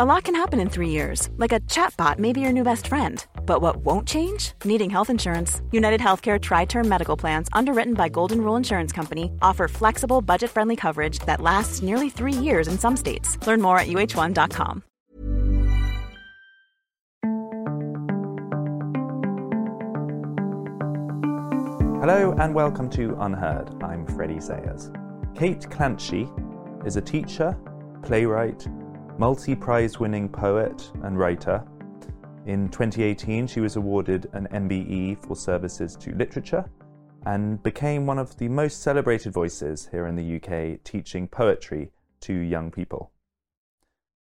A lot can happen in three years, like a chatbot may be your new best friend. But what won't change? Needing health insurance. United Healthcare Tri Term Medical Plans, underwritten by Golden Rule Insurance Company, offer flexible, budget friendly coverage that lasts nearly three years in some states. Learn more at uhone.com. Hello and welcome to UnHerd. I'm Freddie Sayers. Kate Clanchy is a teacher, playwright, multi prize winning poet and writer. In 2018, she was awarded an MBE for services to literature and became one of the most celebrated voices here in the UK teaching poetry to young people.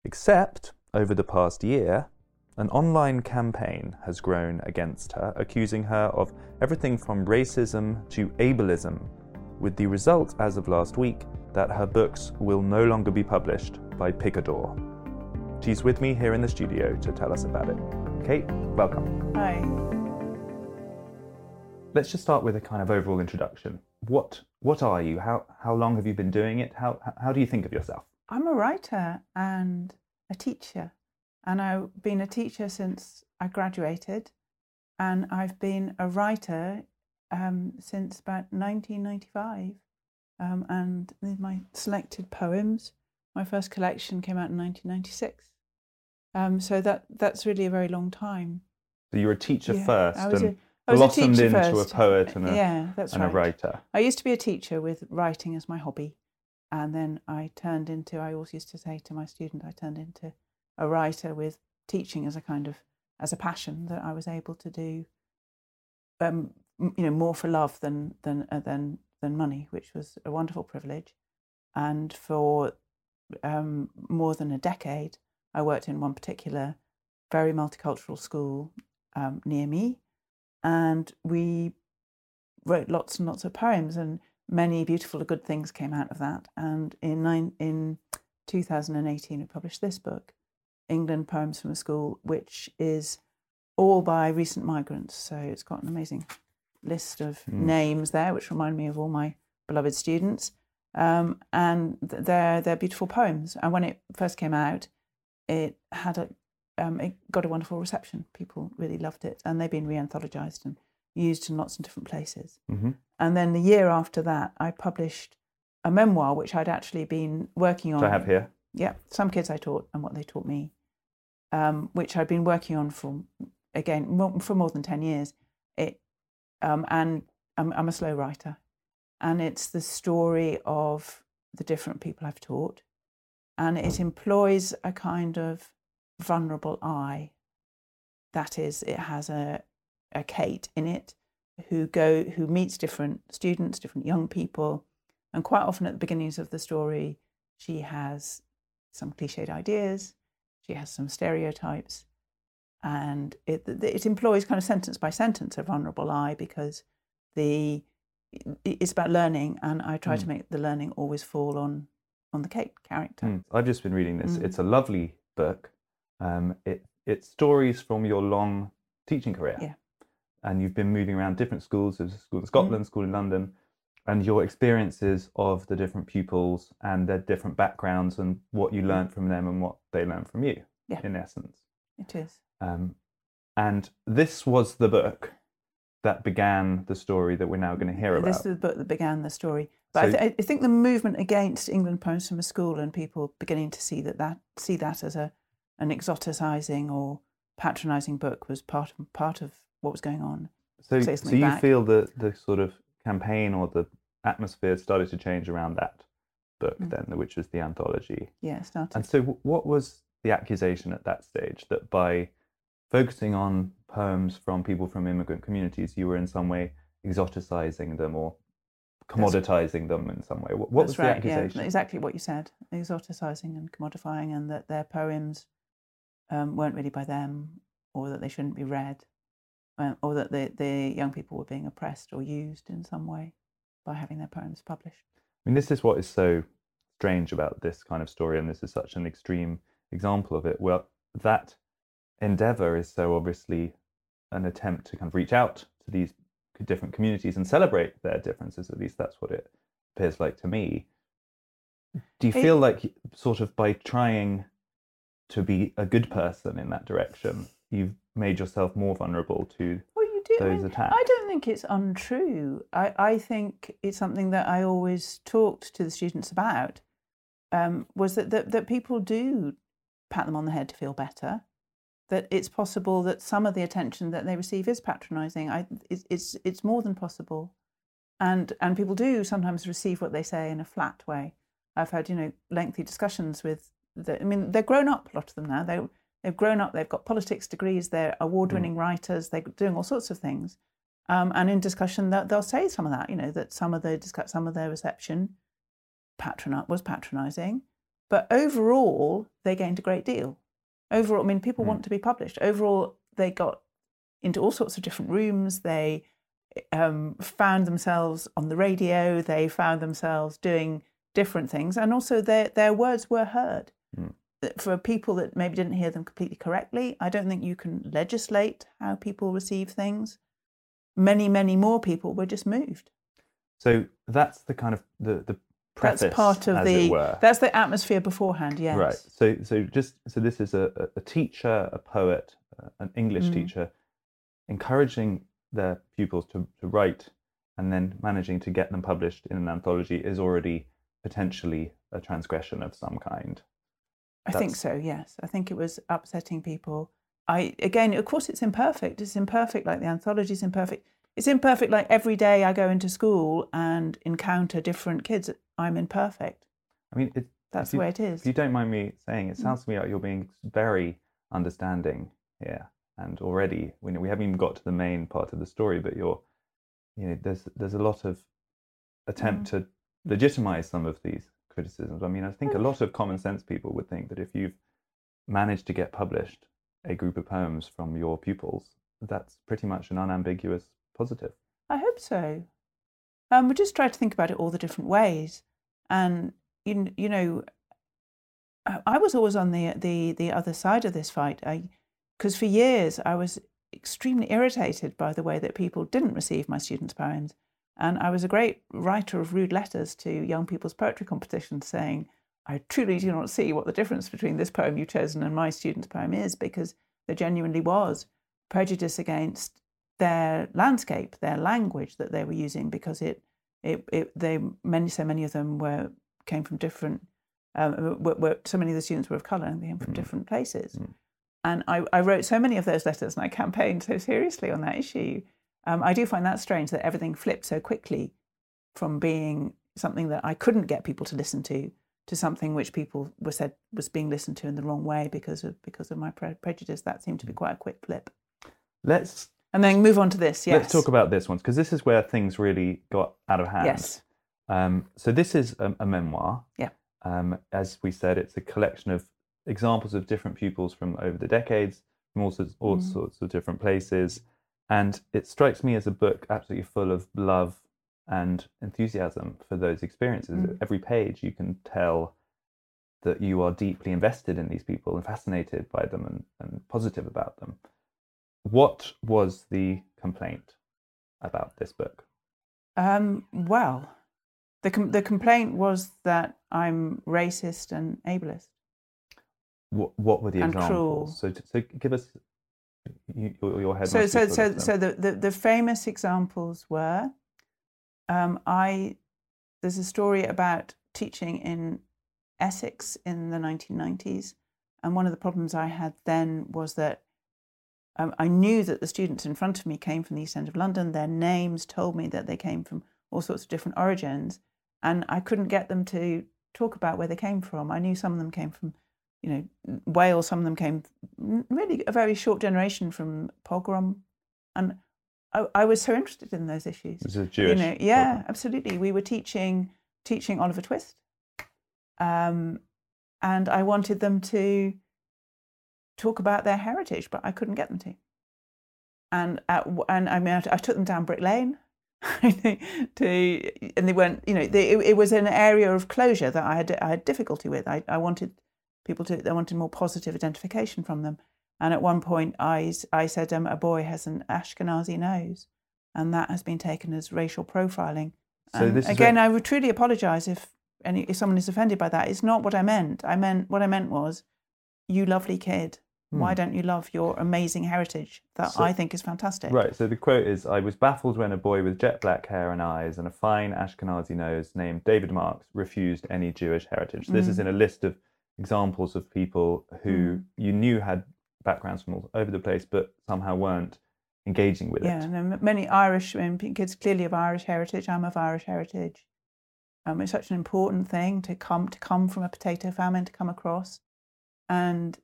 Except, over the past year, an online campaign has grown against her, accusing her of everything from racism to ableism, with the result, as of last week, that her books will no longer be published by Picador. She's with me here in the studio to tell us about it. Kate, welcome. Hi. Let's just start with a kind of overall introduction. What what are you? How how long have you been doing it? How how do you think of yourself? I'm a writer and a teacher. And I've been a teacher since I graduated. And I've been a writer um, since about 1995. Um, and my selected poems. My first collection came out in 1996. Um, so that that's really a very long time. So you were a teacher Yeah, first I was and a- a blossomed teacher into first. a poet and a, yeah, that's and right. a writer. I used to be a teacher with writing as my hobby. And then I turned into, I always used to say to my student, I turned into a writer with teaching as a kind of, as a passion that I was able to do, um, you know, more for love than, than, uh, than, than money, which was a wonderful privilege. And for um, more than a decade, I worked in one particular very multicultural school um, near me. And we wrote lots and lots of poems, and many beautiful and good things came out of that. And in nine, in 2018, we published this book, England Poems from a School, which is all by recent migrants. So it's got an amazing list of names there, which remind me of all my beloved students. Um, and th- they're they're beautiful poems. And when it first came out, it had a um, it got a wonderful reception. People really loved it, and they've been re-anthologized and used in lots of different places. hmm And then the year after that, I published a memoir which I'd actually been working on. Which I have here. Yeah, some kids I taught and what they taught me, um, which I'd been working on for again mo- for more than ten years. Um, and I'm, I'm a slow writer, and it's the story of the different people I've taught, and it employs a kind of vulnerable eye. That is, it has a a Kate in it who go who meets different students, different young people, and quite often at the beginnings of the story, she has some cliched ideas, she has some stereotypes, and it it employs kind of sentence by sentence a vulnerable eye because the it's about learning, and I try to Mm. make the learning always fall on on the Kate character. Mm. I've just been reading this. Mm. It's a lovely book. Um, it it's stories from your long teaching career. Yeah. And you've been moving around different schools. There's a school in Scotland, school in London, and your experiences of the different pupils and their different backgrounds and what you learned from them and what they learned from you. Yeah. In essence. It is. Um, and this was the book that began the story that we're now going to hear about. This is the book that began the story. But I, th- I think the movement against England poems from a school and people beginning to see that, that see that as a an exoticizing or patronizing book was part of, part of what was going on. So, so you back. feel that the sort of campaign or the atmosphere started to change around that book Mm. then, which was the anthology. Yeah, it started. And so, what was the accusation at that stage that by focusing on poems from people from immigrant communities, you were in some way exoticizing them or commoditizing them in some way? What, what was right. the accusation? Yeah, exactly what you said. Exoticizing and commodifying, and that their poems um, weren't really by them, or that they shouldn't be read, uh, or that the, the young people were being oppressed or used in some way by having their poems published. I mean, this is what is so strange about this kind of story, and this is such an extreme example of it. Well, that endeavor is so obviously an attempt to kind of reach out to these different communities and celebrate their differences. At least that's what it appears like to me. Do you It- feel like, sort of, by trying to be a good person in that direction, you've made yourself more vulnerable to Well, you do. I, those mean, attacks? I don't think it's untrue. I, I think it's something that I always talked to the students about. Um, was that, that that people do pat them on the head to feel better. That it's possible that some of the attention that they receive is patronising. I it's, it's it's more than possible, and and people do sometimes receive what they say in a flat way. I've had you know lengthy discussions with. The, I mean, they're grown up. A lot of them now. They they've grown up. They've got politics degrees. They're award-winning writers. They're doing all sorts of things. Um, and in discussion, that they'll say some of that. You know that some of the discuss some of their reception patronat was patronising, but overall they gained a great deal. Overall, I mean, people Mm. want to be published. Overall, they got into all sorts of different rooms. They um, found themselves on the radio. They found themselves doing different things, and also their their words were heard. Mm. For people that maybe didn't hear them completely correctly, I don't think you can legislate how people receive things. Many, many more people were just moved. So that's the kind of the the preface, that's part of the that's the atmosphere beforehand. Yes. Right. So so just so this is a, a- teacher, a poet, uh, an English Mm. teacher, encouraging their pupils to, to write and then managing to get them published in an anthology is already potentially a transgression of some kind. I think so. Yes, I think it was upsetting people. I again, of course, it's imperfect. It's imperfect, like the anthology is imperfect. It's imperfect, like every day I go into school and encounter different kids. I'm imperfect. I mean, it, That's the you- way it is. If you don't mind me saying, Mm. it sounds to me like you're being very understanding here, and already we we haven't even got to the main part of the story, but you're, you know, there's there's a lot of attempt Mm. to legitimize some of these criticisms. I mean, I think a lot of common sense people would think that if you've managed to get published a group of poems from your pupils, that's pretty much an unambiguous positive. I hope so. Um, we just try to think about it all the different ways, and you you know, I was always on the the the other side of this fight. I because for years I was extremely irritated by the way that people didn't receive my students' poems, and I was a great writer of rude letters to young people's poetry competitions saying, "I truly do not see what the difference between this poem you've chosen and my student's poem is," because there genuinely was prejudice against their landscape, their language that they were using, because it, it, it they many so many of them were came from different, um, were, were, so many of the students were of colour and they came from Mm. different places. Mm. And I, I wrote so many of those letters and I campaigned so seriously on that issue. Um, I do find that strange that everything flipped so quickly from being something that I couldn't get people to listen to to something which people were said was being listened to in the wrong way because of because of my pre- prejudice. That seemed to be quite a quick flip. Let's And then move on to this. Yes. let's talk about this one because this is where things really got out of hand. Yes. Um, so this is a, a memoir. Yeah. Um, as we said, it's a collection of examples of different pupils from over the decades, from all sorts, all Mhm. sorts of different places, and it strikes me as a book absolutely full of love and enthusiasm for those experiences. Mm. Every page, you can tell that you are deeply invested in these people and fascinated by them and, and positive about them. What was the complaint about this book? Um, well, the com- the complaint was that I'm racist and ableist. What, what were the And cruel. So, so give us you, your, your head. So so so so the, the the famous examples were, um, I there's a story about teaching in Essex in the 1990s, and one of the problems I had then was that um, I knew that the students in front of me came from the East End of London. Their names told me that they came from all sorts of different origins, and I couldn't get them to talk about where they came from. I knew some of them came from, you know, Wales. Some of them came really a very short generation from pogrom, and I, I was so interested in those issues. This is Jewish. You know, yeah, program. absolutely. We were teaching teaching Oliver Twist, um, and I wanted them to talk about their heritage, but I couldn't get them to. And at, and I mean, I, I took them down Brick Lane. to and they weren't you know they, it, it, was an area of closure that I had I had difficulty with. I, I wanted people to they wanted more positive identification from them. And at one point, I I said um, a boy has an Ashkenazi nose, and that has been taken as racial profiling. So this again, I would truly apologise if any if someone is offended by that. It's not what I meant. I meant what I meant was, you lovely kid why hmm. don't you love your amazing heritage that so, I think is fantastic? Right. So the quote is I was baffled when a boy with jet black hair and eyes and a fine Ashkenazi nose named David Marks refused any Jewish heritage. This mm. is in a list of examples of people who mm. you knew had backgrounds from all over the place, but somehow weren't engaging with yeah, it. Yeah, and many Irish kids clearly of Irish heritage. I'm of Irish heritage. Um, it's such an important thing to come to come from a potato famine to come across, and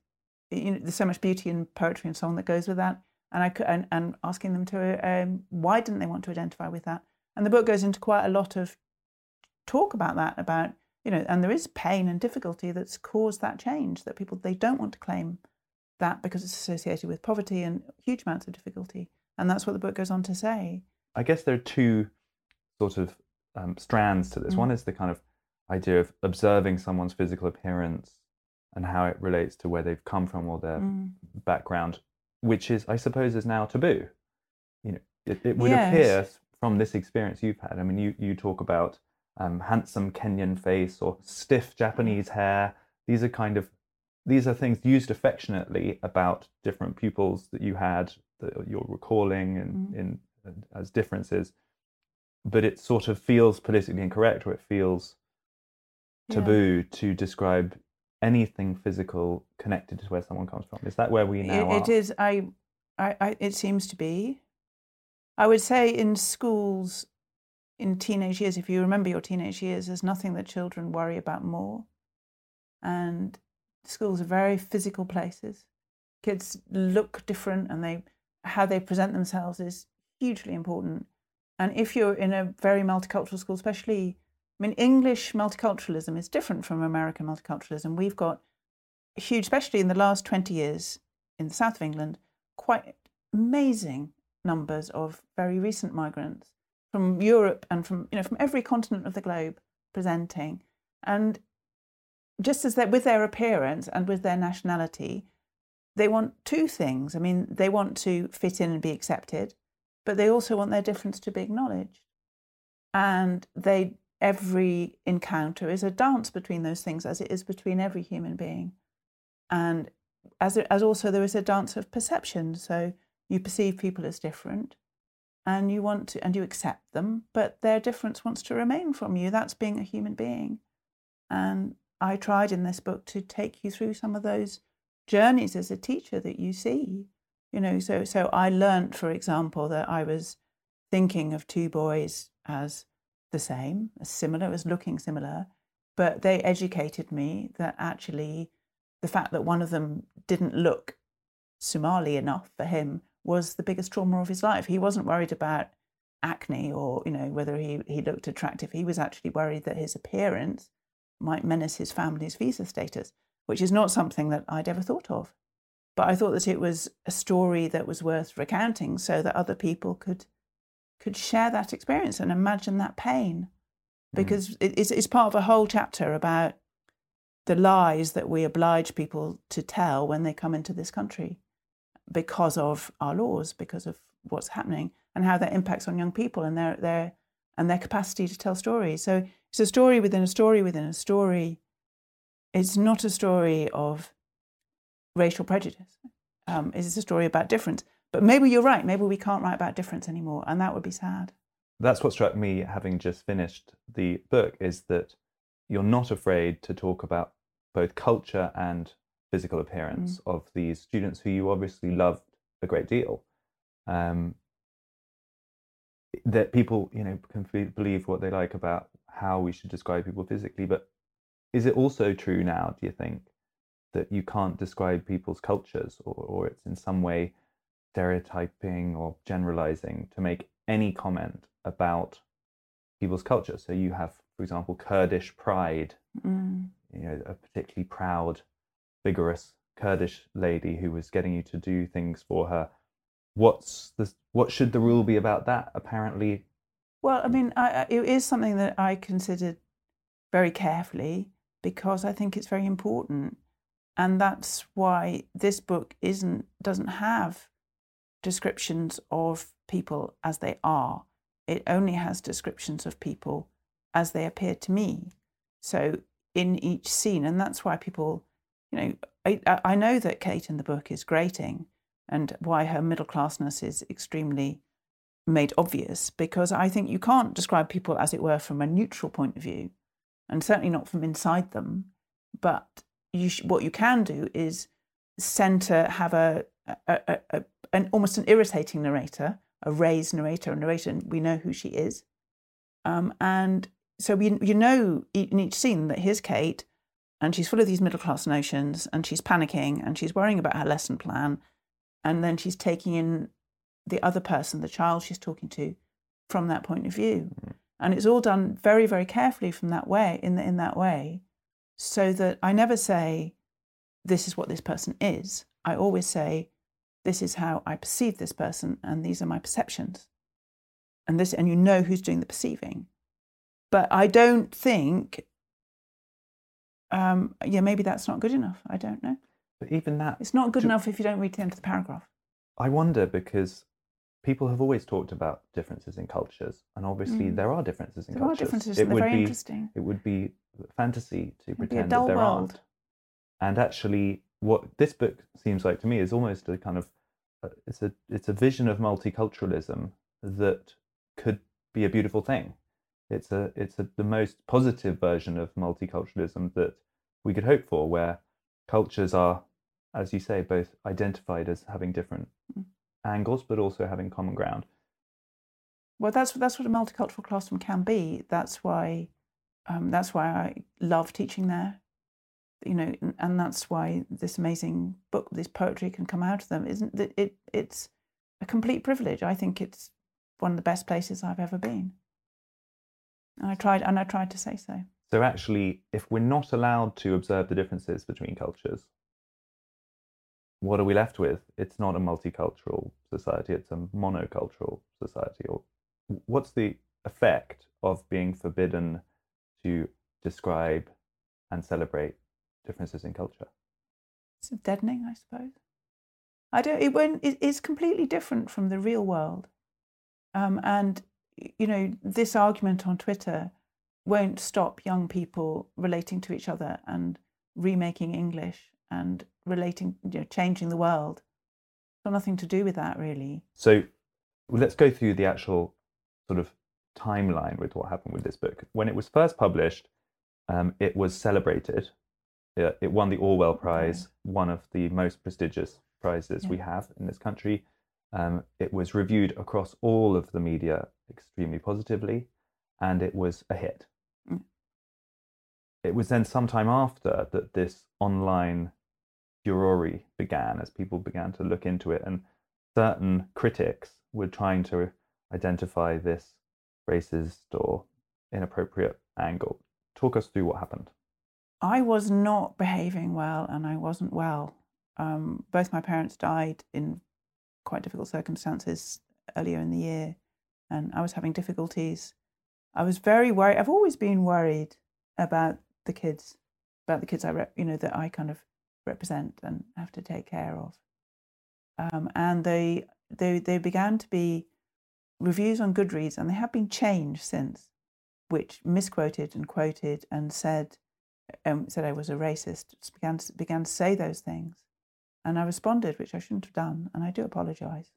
you know, there's so much beauty in poetry and song that goes with that. And I could, and, and asking them to um, why didn't they want to identify with that? And the book goes into quite a lot of talk about that, about you know, and there is pain and difficulty that's caused that change. That people they don't want to claim that because it's associated with poverty and huge amounts of difficulty. And that's what the book goes on to say. I guess there are two sort of um, strands to this. Mm. One is the kind of idea of observing someone's physical appearance and how it relates to where they've come from or their mm. background, which is, I suppose, is now taboo. You know, it, it would yes. appear from this experience you've had. I mean, you you talk about um, handsome Kenyan face or stiff Japanese hair. These are kind of these are things used affectionately about different pupils that you had that you're recalling and mm. in as differences, but it sort of feels politically incorrect or it feels taboo yeah. to describe anything physical connected to where someone comes from. Is that where we now it, it are? It is. I, I, I, it seems to be. I would say in schools, in teenage years, if you remember your teenage years, there's nothing that children worry about more. And schools are very physical places. Kids look different, and they how they present themselves is hugely important. And if you're in a very multicultural school, especially I mean, English multiculturalism is different from American multiculturalism. We've got huge, especially in the last 20 years in the south of England, quite amazing numbers of very recent migrants from Europe and from, you know, from every continent of the globe presenting. And just as that with their appearance and with their nationality, they want two things. I mean, they want to fit in and be accepted, but they also want their difference to be acknowledged. And they every encounter is a dance between those things, as it is between every human being. And as, as also there is a dance of perception. So you perceive people as different and you want to, and you accept them, but their difference wants to remain from you. That's being a human being. And I tried in this book to take you through some of those journeys as a teacher that you see. You know, so so I learnt, for example, that I was thinking of two boys as the same, similar, as looking similar, but they educated me that actually the fact that one of them didn't look Somali enough for him was the biggest trauma of his life. He wasn't worried about acne or you know whether he, he looked attractive. He was actually worried that his appearance might menace his family's visa status, which is not something that I'd ever thought of. But I thought that it was a story that was worth recounting so that other people could could share that experience and imagine that pain hmm. because mm. it's, it's part of a whole chapter about the lies that we oblige people to tell when they come into this country because of our laws, because of what's happening, and how that impacts on young people and their their and their capacity to tell stories. So it's a story within a story within a story. It's not a story of racial prejudice. Um, it's a story about difference. But maybe you're right. Maybe we can't write about difference anymore, and that would be sad. That's what struck me having just finished the book is that you're not afraid to talk about both culture and physical appearance mm. of these students who you obviously loved a great deal. Um, that people, you know, can believe what they like about how we should describe people physically, but is it also true now? Do you think that you can't describe people's cultures, or, or it's in some way stereotyping or generalizing to make any comment about people's culture. So you have, for example, Kurdish pride, mm. you know, a particularly proud, vigorous Kurdish lady who was getting you to do things for her. What's the what should the rule be about that? Apparently, Well, I mean, I, I- it is something that I considered very carefully because I think it's very important, and that's why this book isn't doesn't have descriptions of people as they are. It only has descriptions of people as they appear to me. So in each scene, and that's why people, you know, I, I know that Kate in the book is grating, and why her middle classness is extremely made obvious because I think you can't describe people, as it were, from a neutral point of view, and certainly not from inside them. But you sh- what you can do is center, have a, a, a, a an almost an irritating narrator, a raised narrator, a narrator we know who she is, um, and so we you know in each scene that here's Kate, and she's full of these middle class notions, and she's panicking, and she's worrying about her lesson plan, and then she's taking in the other person, the child she's talking to, from that point of view. And it's all done very, very carefully from that way, in, the, in that way, so that I never say, this is what this person is. I always say, this is how I perceive this person, and these are my perceptions. And this, and you know who's doing the perceiving. But I don't think, um, yeah, maybe that's not good enough. I don't know. but even that, It's not good Do- enough if you don't read the end of the paragraph. I wonder because people have always talked about differences in cultures, and obviously Mm. there are differences in There are cultures. differences, It and would very be interesting. it would be fantasy to a pretend that there world. aren't. And actually, what this book seems like to me is almost a kind of uh, it's a it's a vision of multiculturalism that could be a beautiful thing. It's a it's a, the most positive version of multiculturalism that we could hope for, where cultures are, as you say, both identified as having different Mm. angles, but also having common ground. Well, that's that's what a multicultural classroom can be. That's why, um, that's why I love teaching there. You know, and, that's why this amazing book, this poetry, can come out of them. Isn't that it? It's a complete privilege. I think it's one of the best places I've ever been. And I tried, and I tried to say so. So actually, if we're not allowed to observe the differences between cultures, what are we left with? It's not a multicultural society, it's a monocultural society. Or what's the effect of being forbidden to describe and celebrate differences in culture? It's deadening, I suppose. I don't. It won't. It, it's completely different from the real world, um, and you know this argument on Twitter won't stop young people relating to each other and remaking English and relating, you know, changing the world. It's got nothing to do with that, really. So let's go through the actual sort of timeline with what happened with this book. When it was first published, um, it was celebrated. It, it won the Orwell Prize, one of the most prestigious prizes we have in this country. Um, it was reviewed across all of the media extremely positively, and it was a hit. Mm. It was then sometime after that this online furore began, as people began to look into it, and certain critics were trying to identify this racist or inappropriate angle. Talk us through what happened. I was not behaving well, and I wasn't well. Um, both my parents died in quite difficult circumstances earlier in the year, and I was having difficulties. I was very worried. I've always been worried about the kids, about the kids I, rep, you know, that I kind of represent and have to take care of. Um, and they, they, they began to be reviews on Goodreads, and they have been changed since, which misquoted and quoted and said um, said I was a racist, began to, began to say those things, and I responded, which I shouldn't have done, and I do apologise,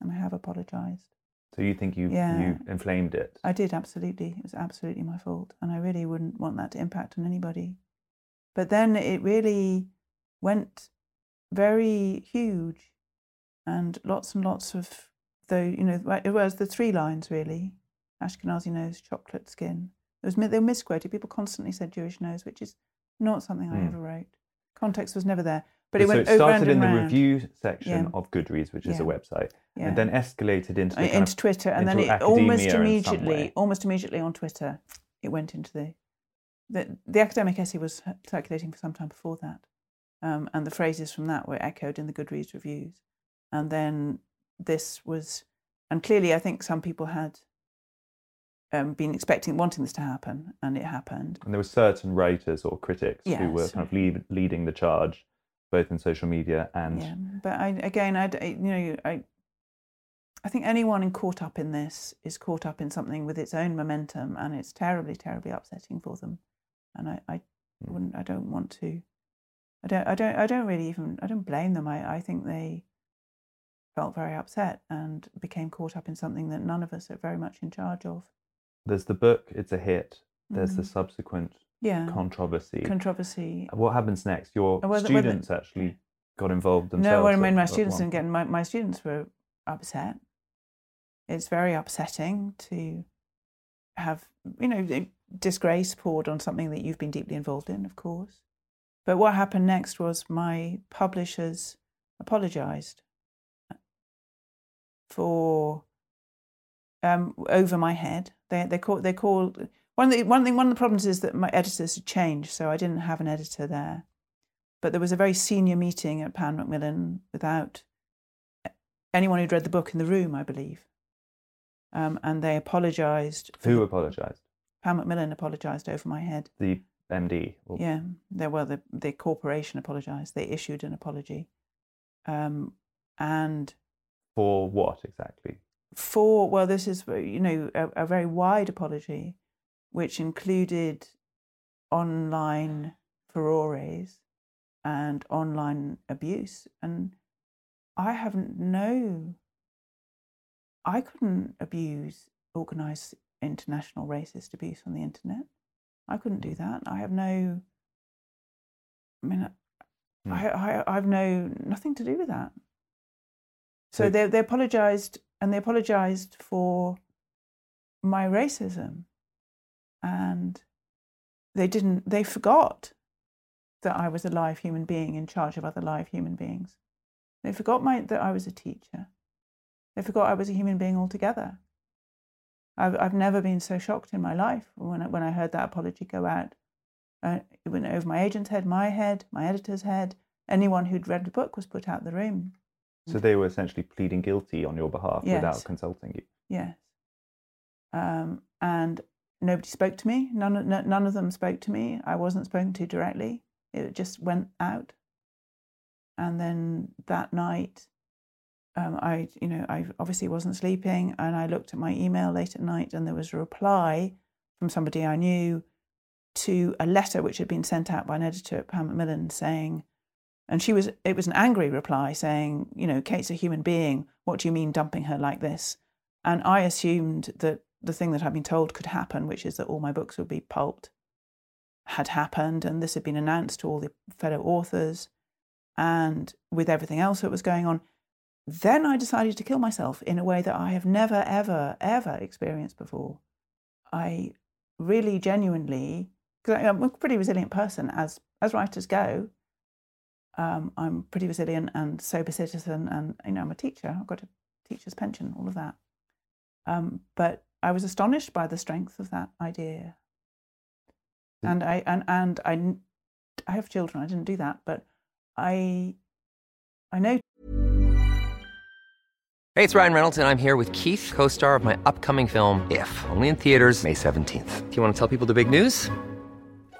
and I have apologised. So you think you Yeah. you inflamed it? I did absolutely. It was absolutely my fault, and I really wouldn't want that to impact on anybody. But then it really went very huge, and lots and lots of though you know it was the three lines really: Ashkenazi nose, chocolate skin. It was they were misquoted. People constantly said Jewish nose, which is not something I Hmm. ever wrote. Context was never there. But it so went it over started in the review section Yeah. of Goodreads, which is a website, Yeah. and then escalated into into of, Twitter, and then it almost academia in some immediately, almost immediately on Twitter, it went into the, the the academic essay was circulating for some time before that. Um, and the phrases from that were echoed in the Goodreads reviews. And then this was, and clearly, I think some people had um, been expecting, wanting this to happen, and it happened. And there were certain writers or critics who were kind of lead, leading the charge, both in social media and Yeah, but I, again, I, I- you know, I, I think anyone caught up in this is caught up in something with its own momentum, and it's terribly, terribly upsetting for them. And I, I Mm. wouldn't, I don't want to, I don't, I don't, I don't really even, I don't blame them. I, I think they felt very upset and became caught up in something that none of us are very much in charge of. There's the book, it's a hit. There's the Mhm. subsequent Yeah, controversy. controversy. what happens next? Your Uh, whether- students actually got involved themselves. No, well, I mean, my students didn't get my, my students were upset. It's very upsetting to have you know the disgrace poured on something that you've been deeply involved in, of course. But what happened next was my publishers apologised for um, over my head. They they call they called one of the, one thing one of the problems is that my editors had changed, so I didn't have an editor there. But there was a very senior meeting at Pan Macmillan without anyone who'd read the book in the room, I believe. Um, and they apologised. Who apologised? Pan Macmillan apologised over my head. The MD. or- Yeah, they, well, the, the corporation apologised. They issued an apology. Um, and For what exactly? For, well, this is, you know, a, a very wide apology, which included online furores and online abuse. And I haven't no, I couldn't abuse organised international racist abuse on the internet. I couldn't do that. I have no, I mean, Hmm. I, I, I've no, nothing to do with that. So So- they, they apologised and they apologised for my racism. And they didn't, they forgot that I was a live human being in charge of other live human beings. They forgot my, that I was a teacher. They forgot I was a human being altogether. I've, I've never been so shocked in my life when I, when I heard that apology go out. Uh, it went over my agent's head, my head, my editor's head. Anyone who'd read the book was put out the room. So they were essentially pleading guilty on your behalf Yes. without consulting you. Yes. Um, and nobody spoke to me. None, of- none of them spoke to me. I wasn't spoken to directly. It just went out. And then that night, um, I, you know, I obviously wasn't sleeping, and I looked at my email late at night, and there was a reply from somebody I knew to a letter which had been sent out by an editor at Pan Macmillan saying, and she was, it was an angry reply saying, you know, Kate's a human being. What do you mean dumping her like this? And I assumed that the thing that I'd been told could happen, which is that all my books would be pulped, had happened. And this had been announced to all the fellow authors. And with everything else that was going on, then I decided to kill myself in a way that I have never, ever, ever experienced before. I really genuinely, because I'm a pretty resilient person as, as writers go. Um, I'm pretty resilient and sober citizen, and you know I'm a teacher. I've got a teacher's pension, all of that. Um, but I was astonished by the strength of that idea, Mm. and I and and I, n- I have children. I didn't do that, but I I know Hey, it's Ryan Reynolds, and I'm here with Keith, co star of my upcoming film, If, only in theaters, May 17th. Do you want to tell people the big news?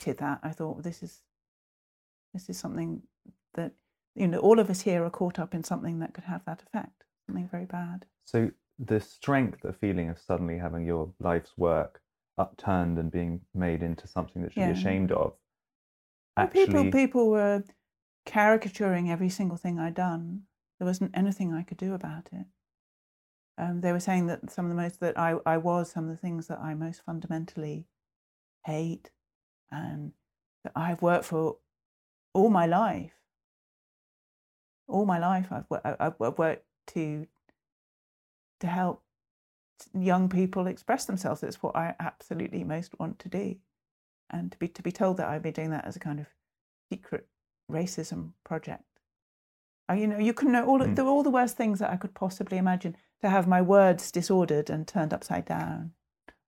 Did that, I thought well, this is this is something that you know all of us here are caught up in something that could have that effect, something very bad. So the strength, the feeling of suddenly having your life's work upturned and being made into something that you're Yeah. ashamed of. Actually, people people were caricaturing every single thing I'd done. There wasn't anything I could do about it. Um, they were saying that some of the most that I, I was some of the things that I most fundamentally hate and that I've worked for all my life. All my life, I've, I've worked to to help young people express themselves. It's what I absolutely most want to do, and to be to be told that I'd be doing that as a kind of secret racism project. You know, you can know all Mm. the all the worst things that I could possibly imagine. To have my words disordered and turned upside down.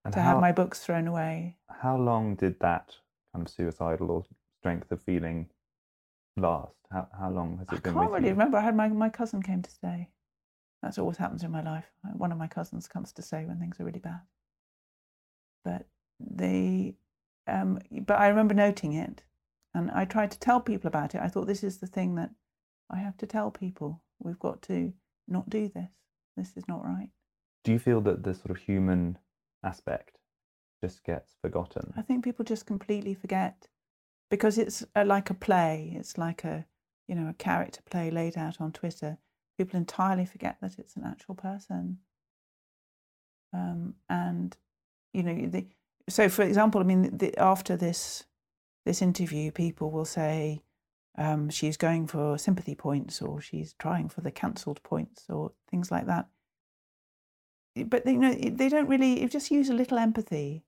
and to how, have my books thrown away. how long did that kind of suicidal or strength of feeling last? How, how long has it I been I can't really you? remember. I had my, my cousin came to stay. That's always happens in my life. Uh, One of my cousins comes to stay when things are really bad. But the, um, but I remember noting it, and I tried to tell people about it. I thought this is the thing that I have to tell people. We've got to not do this. This is not right. Do you feel that the sort of human aspect just gets forgotten? I think people just completely forget because it's a, like a play. It's like a, you know, a character play laid out on Twitter. People entirely forget that it's an actual person. Um, and you know, the, so for example, I mean, the, after this this interview, people will say um, she's going for sympathy points or she's trying for the cancelled points or things like that. But you know, they don't really. If just use a little empathy,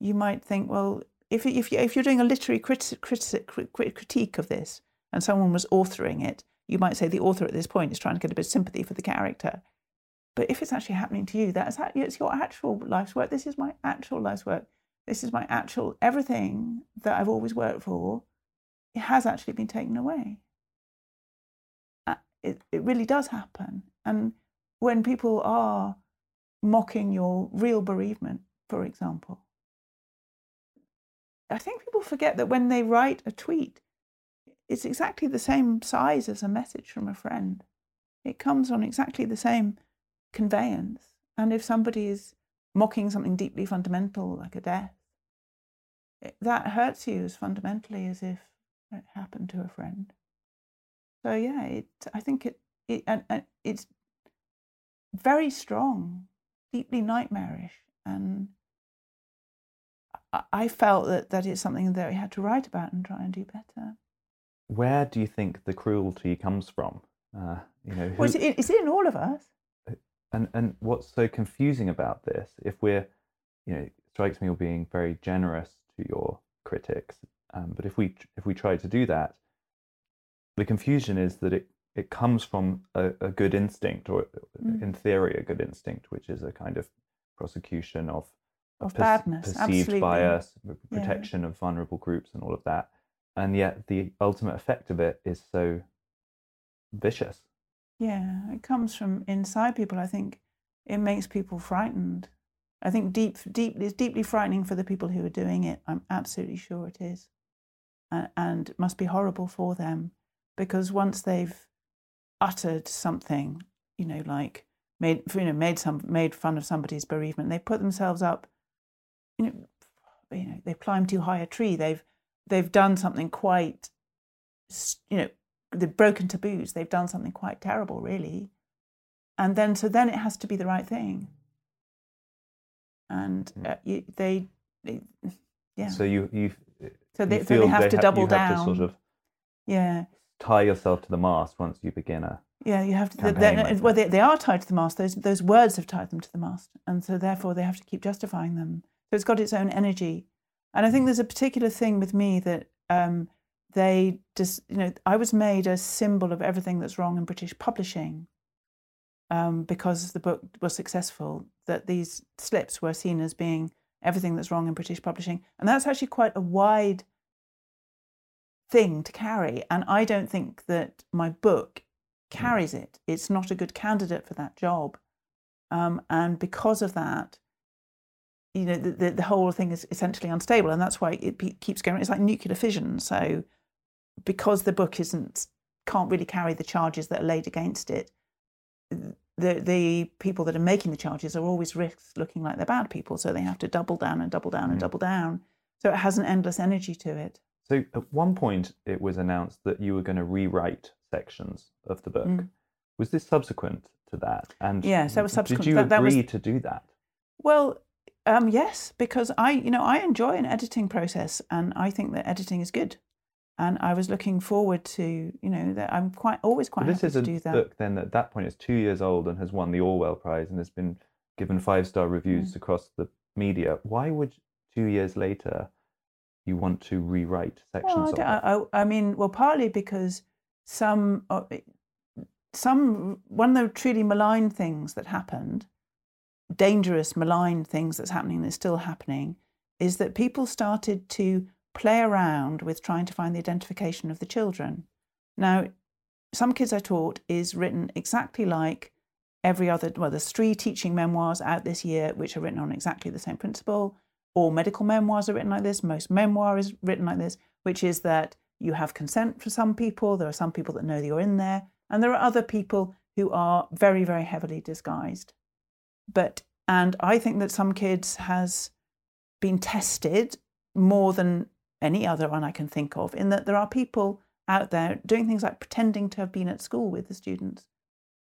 you might think, well, if if you if you're doing a literary criti- criti- crit- crit- critique of this, and someone was authoring it, you might say the author at this point is trying to get a bit of sympathy for the character. But if it's actually happening to you, that's it's your actual life's work. This is my actual life's work. This is my actual everything that I've always worked for. It has actually been taken away. Uh, It it really does happen, and when people are mocking your real bereavement, for example, I think people forget that when they write a tweet, it's exactly the same size as a message from a friend. It comes on exactly the same conveyance. And if somebody is mocking something deeply fundamental, like a death, that hurts you as fundamentally as if it happened to a friend. So yeah, it. I think it. it and, and it's very strong, deeply nightmarish, and I- I felt that that is something that we had to write about and try and do better. Where do you think the cruelty comes from? Uh, you know, Well, who- it's, it's in all of us. and and what's so confusing about this if we're you know it strikes me you're being very generous to your critics um, but if we if we try to do that the confusion is that it it comes from a, a good instinct or Mm. in theory a good instinct which is a kind of prosecution of Of perce- badness, perceived absolutely. bias Yeah. protection of vulnerable groups and all of that and yet the ultimate effect of it is so vicious Yeah, it comes from inside people. I think it makes people frightened. I think deep, deep, it's deeply frightening for the people who are doing it. I'm absolutely sure it is, and, must be horrible for them. because once they've uttered something, you know, like made you know made some made fun of somebody's bereavement, they put themselves up. You know, you know, they've climbed too high a tree. They've they've done something quite, you know, they've broken taboos. They've done something quite terrible, really. And then so then it has to be the right thing. And uh, you, they, they, yeah. So you you So they, so they have to ha- double you down. Have to sort of yeah. tie yourself to the mast once you begin a. Yeah, you have to. campaign They, well, they, they are tied to the mast. Those those words have tied them to the mast, and so therefore they have to keep justifying them. So it's got its own energy, and I think there's a particular thing with me that um, they just you know I was made a symbol of everything that's wrong in British publishing, um, because the book was successful. That these slips were seen as being everything that's wrong in British publishing, and that's actually quite a wide thing to carry. And I don't think that my book carries it. It's not a good candidate for that job. Um, and because of that, you know, the, the, the whole thing is essentially unstable. And that's why it pe- keeps going. It's like nuclear fission. So because the book isn't, can't really carry the charges that are laid against it, the, the people that are making the charges are always risks looking like they're bad people. So they have to double down and double down and Mm. double down. So it has an endless energy to it. So at one point, it was announced that you were going to rewrite sections of the book. Mm. Was this subsequent to that? And Yes, that was subsequent. Did you That- that was- agree to do that? Well, um, yes, because I, you know, I enjoy an editing process, and I think that editing is good. And I was looking forward to, you know, that I'm quite always quite But this happy is to a do that. book then at that point is two years old and has won the Orwell Prize and has been given five star reviews Mm. across the media. Why would two years later you want to rewrite sections Well, I, of it? I, I mean, well, partly because some, uh, some one of the truly malign things that happened, dangerous malign things that's happening that's still happening, is that people started to play around with trying to find the identification of the children. Now, some kids I taught is written exactly like every other. Well, there's three teaching memoirs out this year which are written on exactly the same principle. All medical memoirs are written like this. Most memoir is written like this, which is that you have consent for some people. There are some people that know that you're in there, and there are other people who are very, very heavily disguised. But and I think that some kids has been tested more than any other one I can think of, in that there are people out there doing things like pretending to have been at school with the students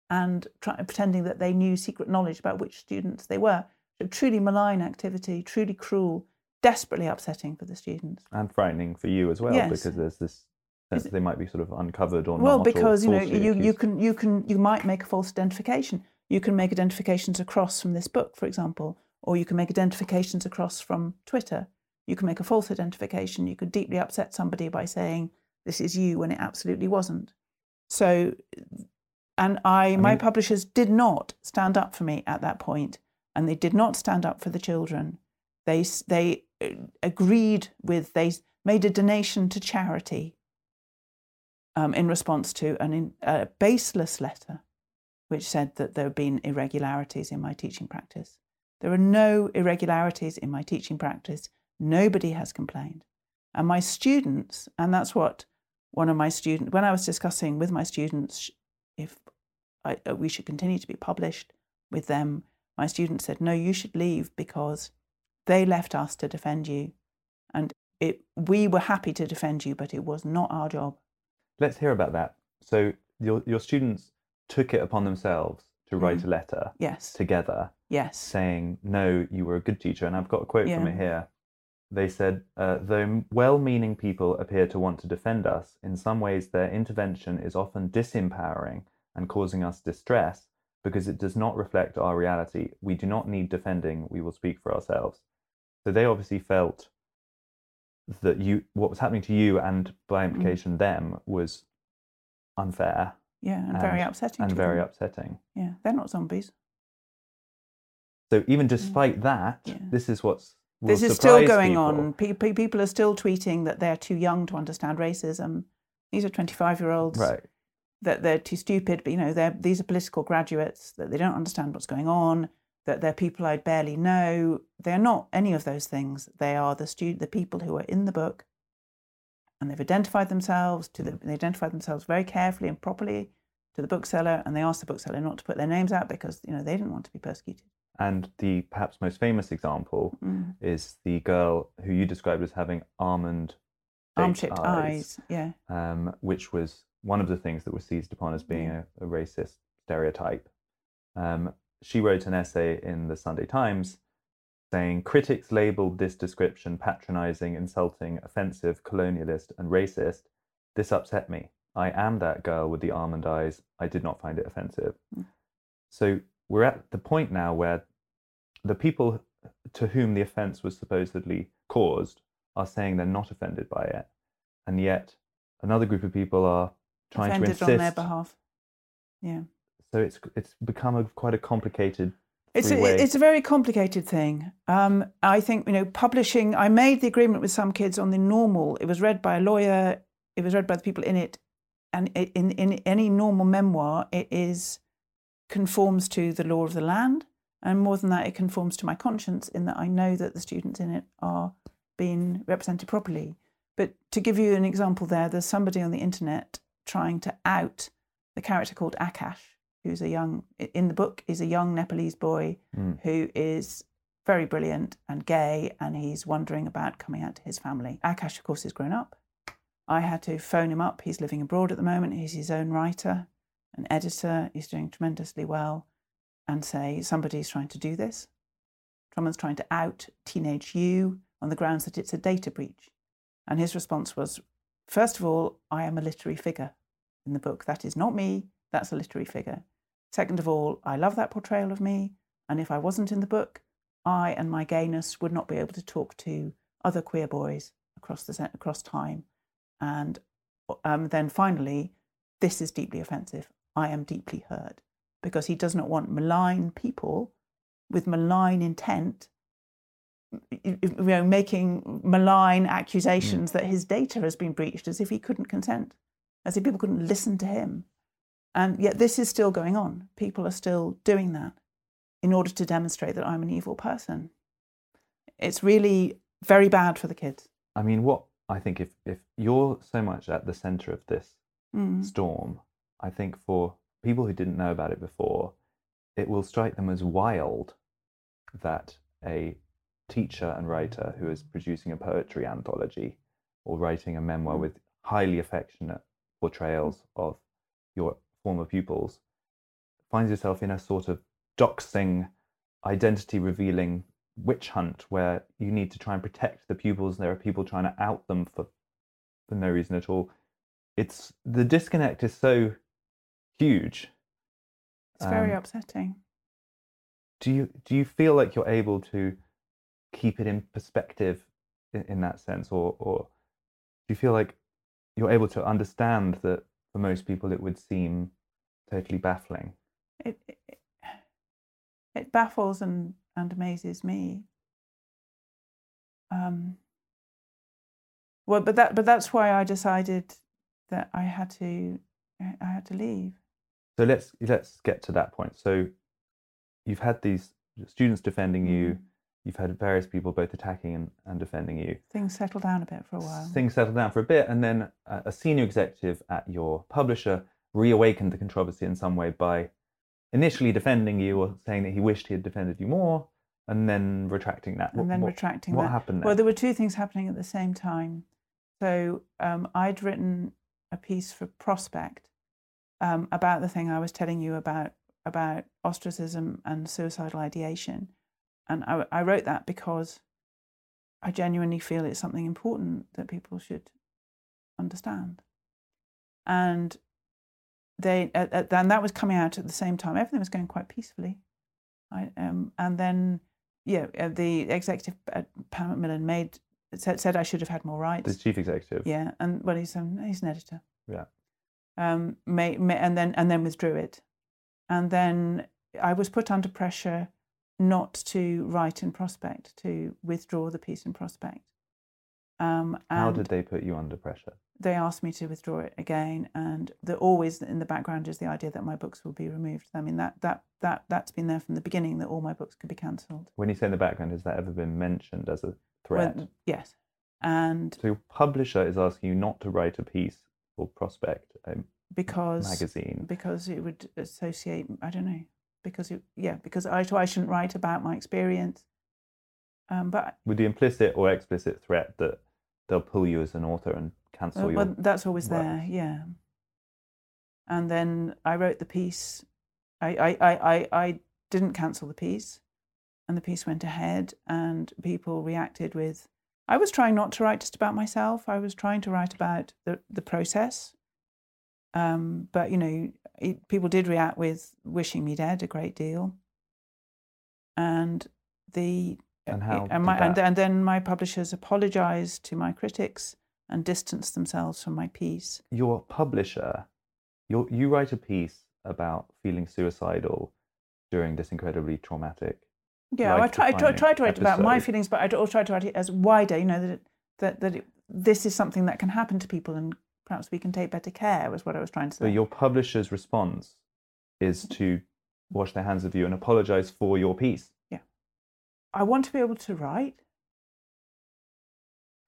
and try, pretending that they knew secret knowledge about which students they were. So truly malign activity, truly cruel, desperately upsetting for the students. and frightening for you as well Yes. because there's this sense that they might be sort of uncovered or well not. or because you know you, you can you can you might make a false identification you can make identifications across from this book for example or you can make identifications across from twitter you can make a false identification you could deeply upset somebody by saying this is you when it absolutely wasn't so and i, my mean- publishers did not stand up for me at that point and they did not stand up for the children they they uh, agreed with they made a donation to charity um, in response to an in, a baseless letter which said that there had been irregularities in my teaching practice. There are no irregularities in my teaching practice. Nobody has complained. And my students, and that's what one of my students, when I was discussing with my students if I, uh, we should continue to be published with them, my students said, no, you should leave because they left us to defend you. And it, we were happy to defend you, but it was not our job. Let's hear about that. So your your students took it upon themselves to write Mm. a letter Yes. together Yes. saying, No, you were a good teacher. And I've got a quote from it here. They said, uh, Though well meaning people appear to want to defend us, in some ways their intervention is often disempowering and causing us distress because it does not reflect our reality. We do not need defending, we will speak for ourselves. So they obviously felt that you what was happening to you and by Mm. implication them was unfair Yeah, and very upsetting. and very them. upsetting. Yeah, they're not zombies. So even despite that, Yeah. this is what's this is still going people. on. Pe- pe- people are still tweeting that they're too young to understand racism. These are 25 year olds. Right. That they're too stupid, but you know, they're, these are political graduates, that they don't understand what's going on, that they're people I barely know. They're not any of those things. They are the, stu- the people who are in the book and they've identified themselves to the, hmm. they identified themselves very carefully and properly to the bookseller, and they asked the bookseller not to put their names out because you know they didn't want to be persecuted. And the perhaps most famous example Mm. is the girl who you described as having almond Arm-shaped eyes, yeah. um, which was one of the things that was seized upon as being Yeah. a, a racist stereotype. Um, she wrote an essay in the Sunday Times saying critics labeled this description patronizing, insulting, offensive, colonialist, and racist. This upset me. I am that girl with the almond eyes. I did not find it offensive. Mm. So we're at the point now where the people to whom the offense was supposedly caused are saying they're not offended by it, and yet another group of people are trying Offended to insist. on their behalf. Yeah. So it's it's become a, quite a complicated. It's a, it's a very complicated thing. Um, I think you know publishing. I made the agreement with some kids on the normal. It was read by a lawyer. It was read by the people in it, and in in any normal memoir, it is conforms to the law of the land, and more than that, it conforms to my conscience in that I know that the students in it are being represented properly. But to give you an example, there, there's somebody on the internet trying to out the character called Akash, who's a young in the book is a young Nepalese boy Mm. who is very brilliant and gay, and he's wondering about coming out to his family. Akash, of course, is grown up. I had to phone him up. He's living abroad at the moment. He's his own writer, an editor. He's doing tremendously well, and say somebody's trying to do this. Someone's trying to out teenage you on the grounds that it's a data breach. And his response was, first of all, I am a literary figure in the book. That is not me. That's a literary figure. Second of all, I love that portrayal of me. And if I wasn't in the book, I and my gayness would not be able to talk to other queer boys across the across time. And um, then finally, this is deeply offensive. I am deeply hurt because he does not want malign people with malign intent, you know, making malign accusations that his data has been breached as if he couldn't consent, as if people couldn't listen to him. And yet, this is still going on. People are still doing that in order to demonstrate that I'm an evil person. It's really very bad for the kids. I mean, what I think if if you're so much at the center of this Mm. storm, I think for people who didn't know about it before, it will strike them as wild that a teacher and writer who is producing a poetry anthology or writing a memoir mm. with highly affectionate portrayals mm. of your former pupils finds yourself in a sort of doxing, identity revealing witch hunt where you need to try and protect the pupils. There are people trying to out them for for no reason at all. It's the disconnect is so huge. It's very Um, upsetting. do you do you feel like you're able to keep it in perspective in, in that sense or or do you feel like you're able to understand that for most people it would seem totally baffling It, it, it baffles and, and amazes me. Um, well, but that but that's why I decided that I had to I had to leave. So let's let's get to that point so you've had these students defending you you've had various people both attacking and, and defending you Things settled down a bit for a while. things settled down for a bit, and then a, a senior executive at your publisher reawakened the controversy in some way by initially defending you or saying that he wished he had defended you more, and then retracting that. and What- then what- retracting What that. happened Well, there? there were two things happening at the same time. So um, I'd written a piece for Prospect um, about the thing I was telling you about about ostracism and suicidal ideation, and I, I wrote that because I genuinely feel it's something important that people should understand. And they uh, uh, and that was coming out at the same time. Everything was going quite peacefully. I, um, and then yeah, uh, the executive at Pan Macmillan made said, said I should have had more rights. the chief executive. Yeah, and well, he's um, he's an editor. Yeah. Um, may, may, and then and then withdrew it, and then I was put under pressure not to write in Prospect to withdraw the piece in Prospect. Um, How did they put you under pressure? they asked me to withdraw it again, and the always in the background is the idea that my books will be removed. I mean that that that that's been there from the beginning that all my books could be cancelled. When you say in the background, has that ever been mentioned as a threat? Well, yes. And So your publisher is asking you not to write a piece for Prospect because magazine. because it would associate I don't know because it, yeah because I I shouldn't write about my experience. Um, but with the implicit or explicit threat that they'll pull you as an author and cancel Uh, your. well, that's always work. there, yeah. And then I wrote the piece. I, I, I, I, I didn't cancel the piece, and the piece went ahead, and people reacted with. I was trying not to write just about myself. I was trying to write about the the process. Um, but you know, it, people did react with wishing me dead a great deal. And the And how and my and, then my publishers apologized to my critics and distanced themselves from my piece. your publisher, you you write a piece about feeling suicidal during this incredibly traumatic. Yeah, I try, I try, to write about my feelings, but I also try to write it as wider. You know that that that it, this is something that can happen to people, and perhaps we can take better care. Was what I was trying to say. So your publisher's response is to wash their hands of you and apologize for your piece. Yeah. I want to be able to write.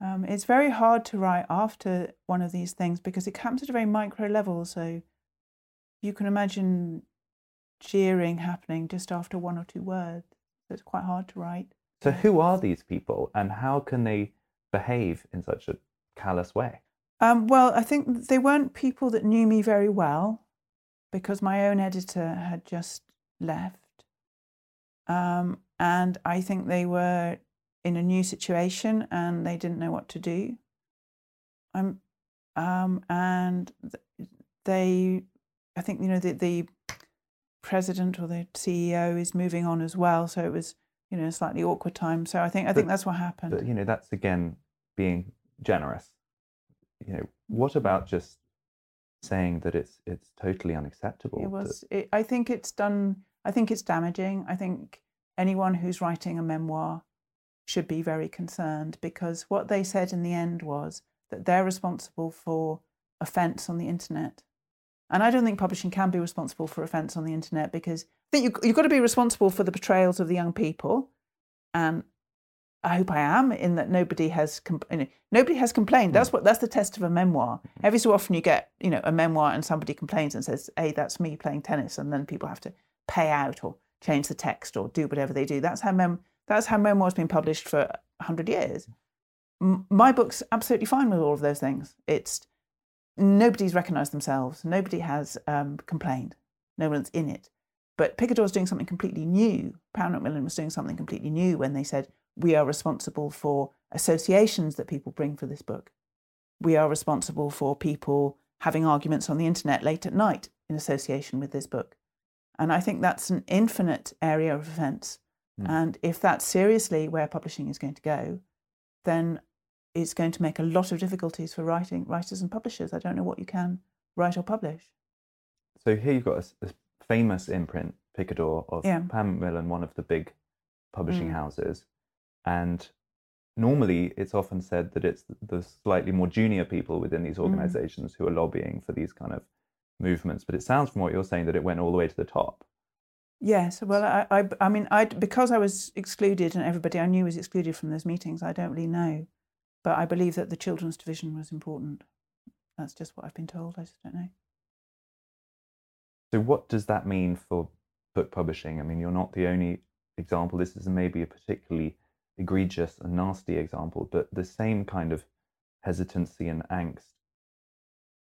Um, it's very hard to write after one of these things because it comes at a very micro level. So you can imagine jeering happening just after one or two words. So it's quite hard to write. So who are these people and how can they behave in such a callous way? Um, well, I think they weren't people that knew me very well because my own editor had just left. Um, and I think they were in a new situation and they didn't know what to do. Um, um, and they, I think, you know, the, the president or the CEO is moving on as well. So it was, you know, a slightly awkward time. So I think, I think that's what happened. But you know, that's again being generous. You know, what about just saying that it's it's totally unacceptable? It that- was. It, I think it's done. I think it's damaging. I think anyone who's writing a memoir should be very concerned because what they said in the end was that they're responsible for offence on the internet. And I don't think publishing can be responsible for offence on the internet because I think you, you've got to be responsible for the portrayals of the young people. And I hope I am in that nobody has compl- you know, nobody has complained. That's what that's the test of a memoir. Every so often you get you know a memoir and somebody complains and says, "Hey, that's me playing tennis," and then people have to pay out or change the text or do whatever they do. That's how mem that's how memoir's been published for hundred years. M- my book's absolutely fine with all of those things. It's nobody's recognised themselves. Nobody has um, complained. No one's in it. But Picador was doing something completely new. Paramount Macmillan was doing something completely new when they said, we are responsible for associations that people bring for this book. We are responsible for people having arguments on the internet late at night in association with this book. And I think that's an infinite area of offence. Mm. And if that's seriously where publishing is going to go, then it's going to make a lot of difficulties for writing writers and publishers. I don't know what you can write or publish. So here you've got a famous imprint, Picador, of Yeah. Pan Macmillan, one of the big publishing Mm. houses. And normally it's often said that it's the slightly more junior people within these Mm. organizations who are lobbying for these kind of movements. But it sounds from what you're saying that it went all the way to the top. Yes, well, I, I, I mean, I because I was excluded and everybody I knew was excluded from those meetings. I don't really know, but I believe that the children's division was important. That's just what I've been told. I just don't know. So what does that mean for book publishing? I mean, you're not the only example. This is maybe a particularly egregious and nasty example, but the same kind of hesitancy and angst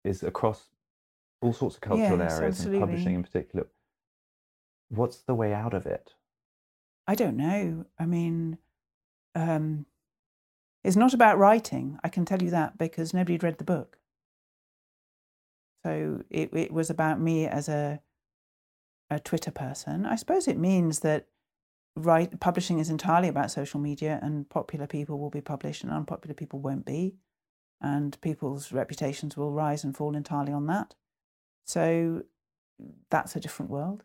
is across all sorts of cultural Yes, areas absolutely. and publishing in particular. What's the way out of it? I don't know. I mean, um, it's not about writing. I can tell you that because nobody had read the book. So it, it was about me as a a Twitter person. I suppose it means that right publishing is entirely about social media, and popular people will be published, and unpopular people won't be, and people's reputations will rise and fall entirely on that. So that's a different world.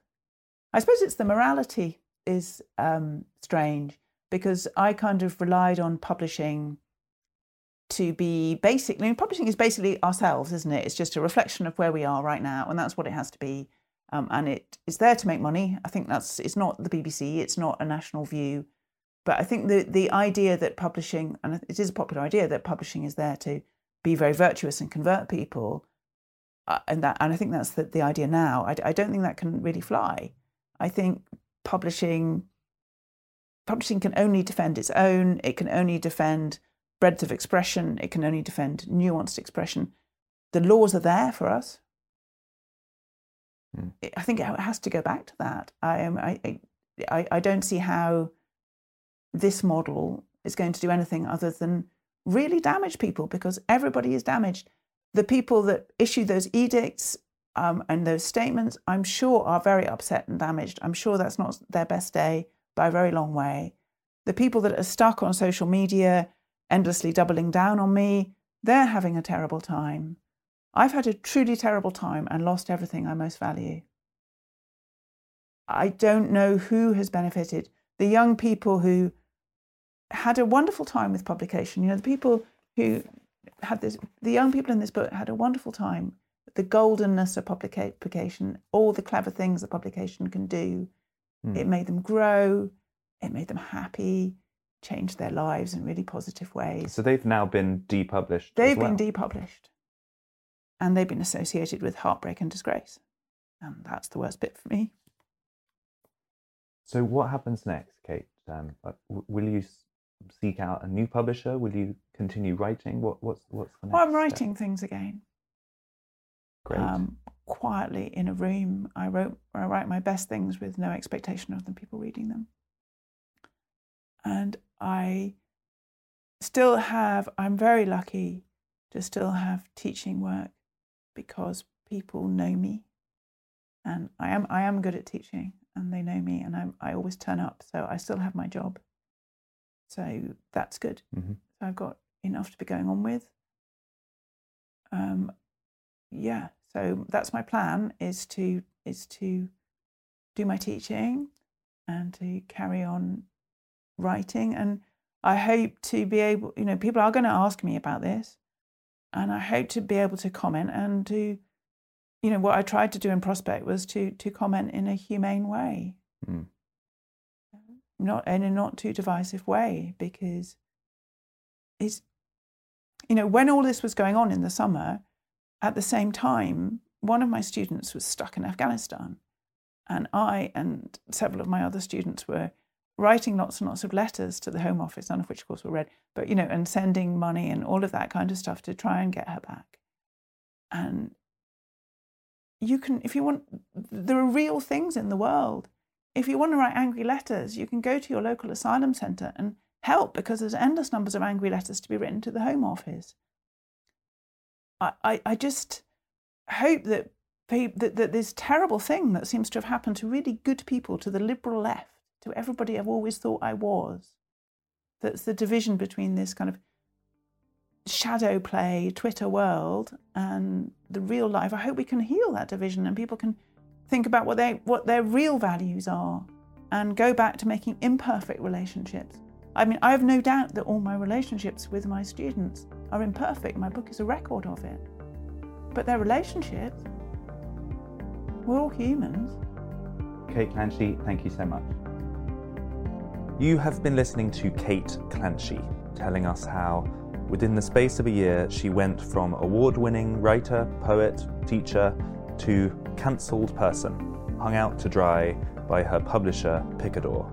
I suppose it's the morality is um, strange because I kind of relied on publishing to be basically, I mean, publishing is basically ourselves, isn't it? It's just a reflection of where we are right now, and that's what it has to be. Um, and it is there to make money. I think that's it's not the BBC, it's not a national view. but I think the the idea that publishing, and it is a popular idea that publishing is there to be very virtuous and convert people, uh, and that, and I think that's the, the idea now. I, I don't think that can really fly. I think publishing publishing can only defend its own. It can only defend breadth of expression. It can only defend nuanced expression. The laws are there for us. Hmm. I think it has to go back to that. I am. I, I. I don't see how this model is going to do anything other than really damage people because everybody is damaged. The people that issue those edicts um, and those statements, I'm sure, are very upset and damaged. I'm sure that's not their best day by a very long way. The people that are stuck on social media, endlessly doubling down on me, they're having a terrible time. I've had a truly terrible time and lost everything I most value. I don't know who has benefited. The young people who had a wonderful time with publication, you know, the people who had this, the young people in this book had a wonderful time. The goldenness of publication, all the clever things that publication can do. Hmm. It made them grow, it made them happy, changed their lives in really positive ways. So they've now been depublished. They've well. been depublished. And they've been associated with heartbreak and disgrace. And that's the worst bit for me. So what happens next, Kate? Um, uh, will you seek out a new publisher? Will you continue writing? What, what's what's the next? Well, I'm step? writing things again. Great. Um, quietly in a room. I wrote I write my best things with no expectation of them people reading them. And I still have I'm very lucky to still have teaching work because people know me. And I am I am good at teaching and they know me and I'm I always turn up. So I still have my job. So that's good. Mhm. So I've got enough to be going on with. Um, yeah, so that's my plan is to is to do my teaching and to carry on writing and I hope to be able you know people are going to ask me about this and I hope to be able to comment and to you know what I tried to do in prospect was to to comment in a humane way Mm. not in a not too divisive way because it's you know when all this was going on in the summer at the same time one of my students was stuck in afghanistan and i and several of my other students were writing lots and lots of letters to the home office none of which of course were read but you know and sending money and all of that kind of stuff to try and get her back and you can if you want there are real things in the world if you want to write angry letters, you can go to your local asylum centre and help because there's endless numbers of angry letters to be written to the Home Office. I, I, I just hope that, that, that this terrible thing that seems to have happened to really good people, to the liberal left, to everybody I've always thought I was, that's the division between this kind of shadow play Twitter world and the real life. I hope we can heal that division and people can think about what they what their real values are and go back to making imperfect relationships. I mean, I have no doubt that all my relationships with my students are imperfect. My book is a record of it. But they're relationships. We're all humans. Kate Clanchy, thank you so much. You have been listening to Kate Clanchy telling us how, within the space of a year, she went from award winning writer, poet, teacher to cancelled person, hung out to dry by her publisher, Picador.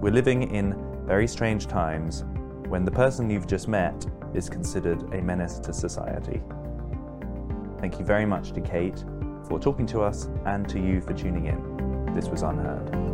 We're living in very strange times when the person you've just met is considered a menace to society. Thank you very much to Kate for talking to us and to you for tuning in. This was UnHerd.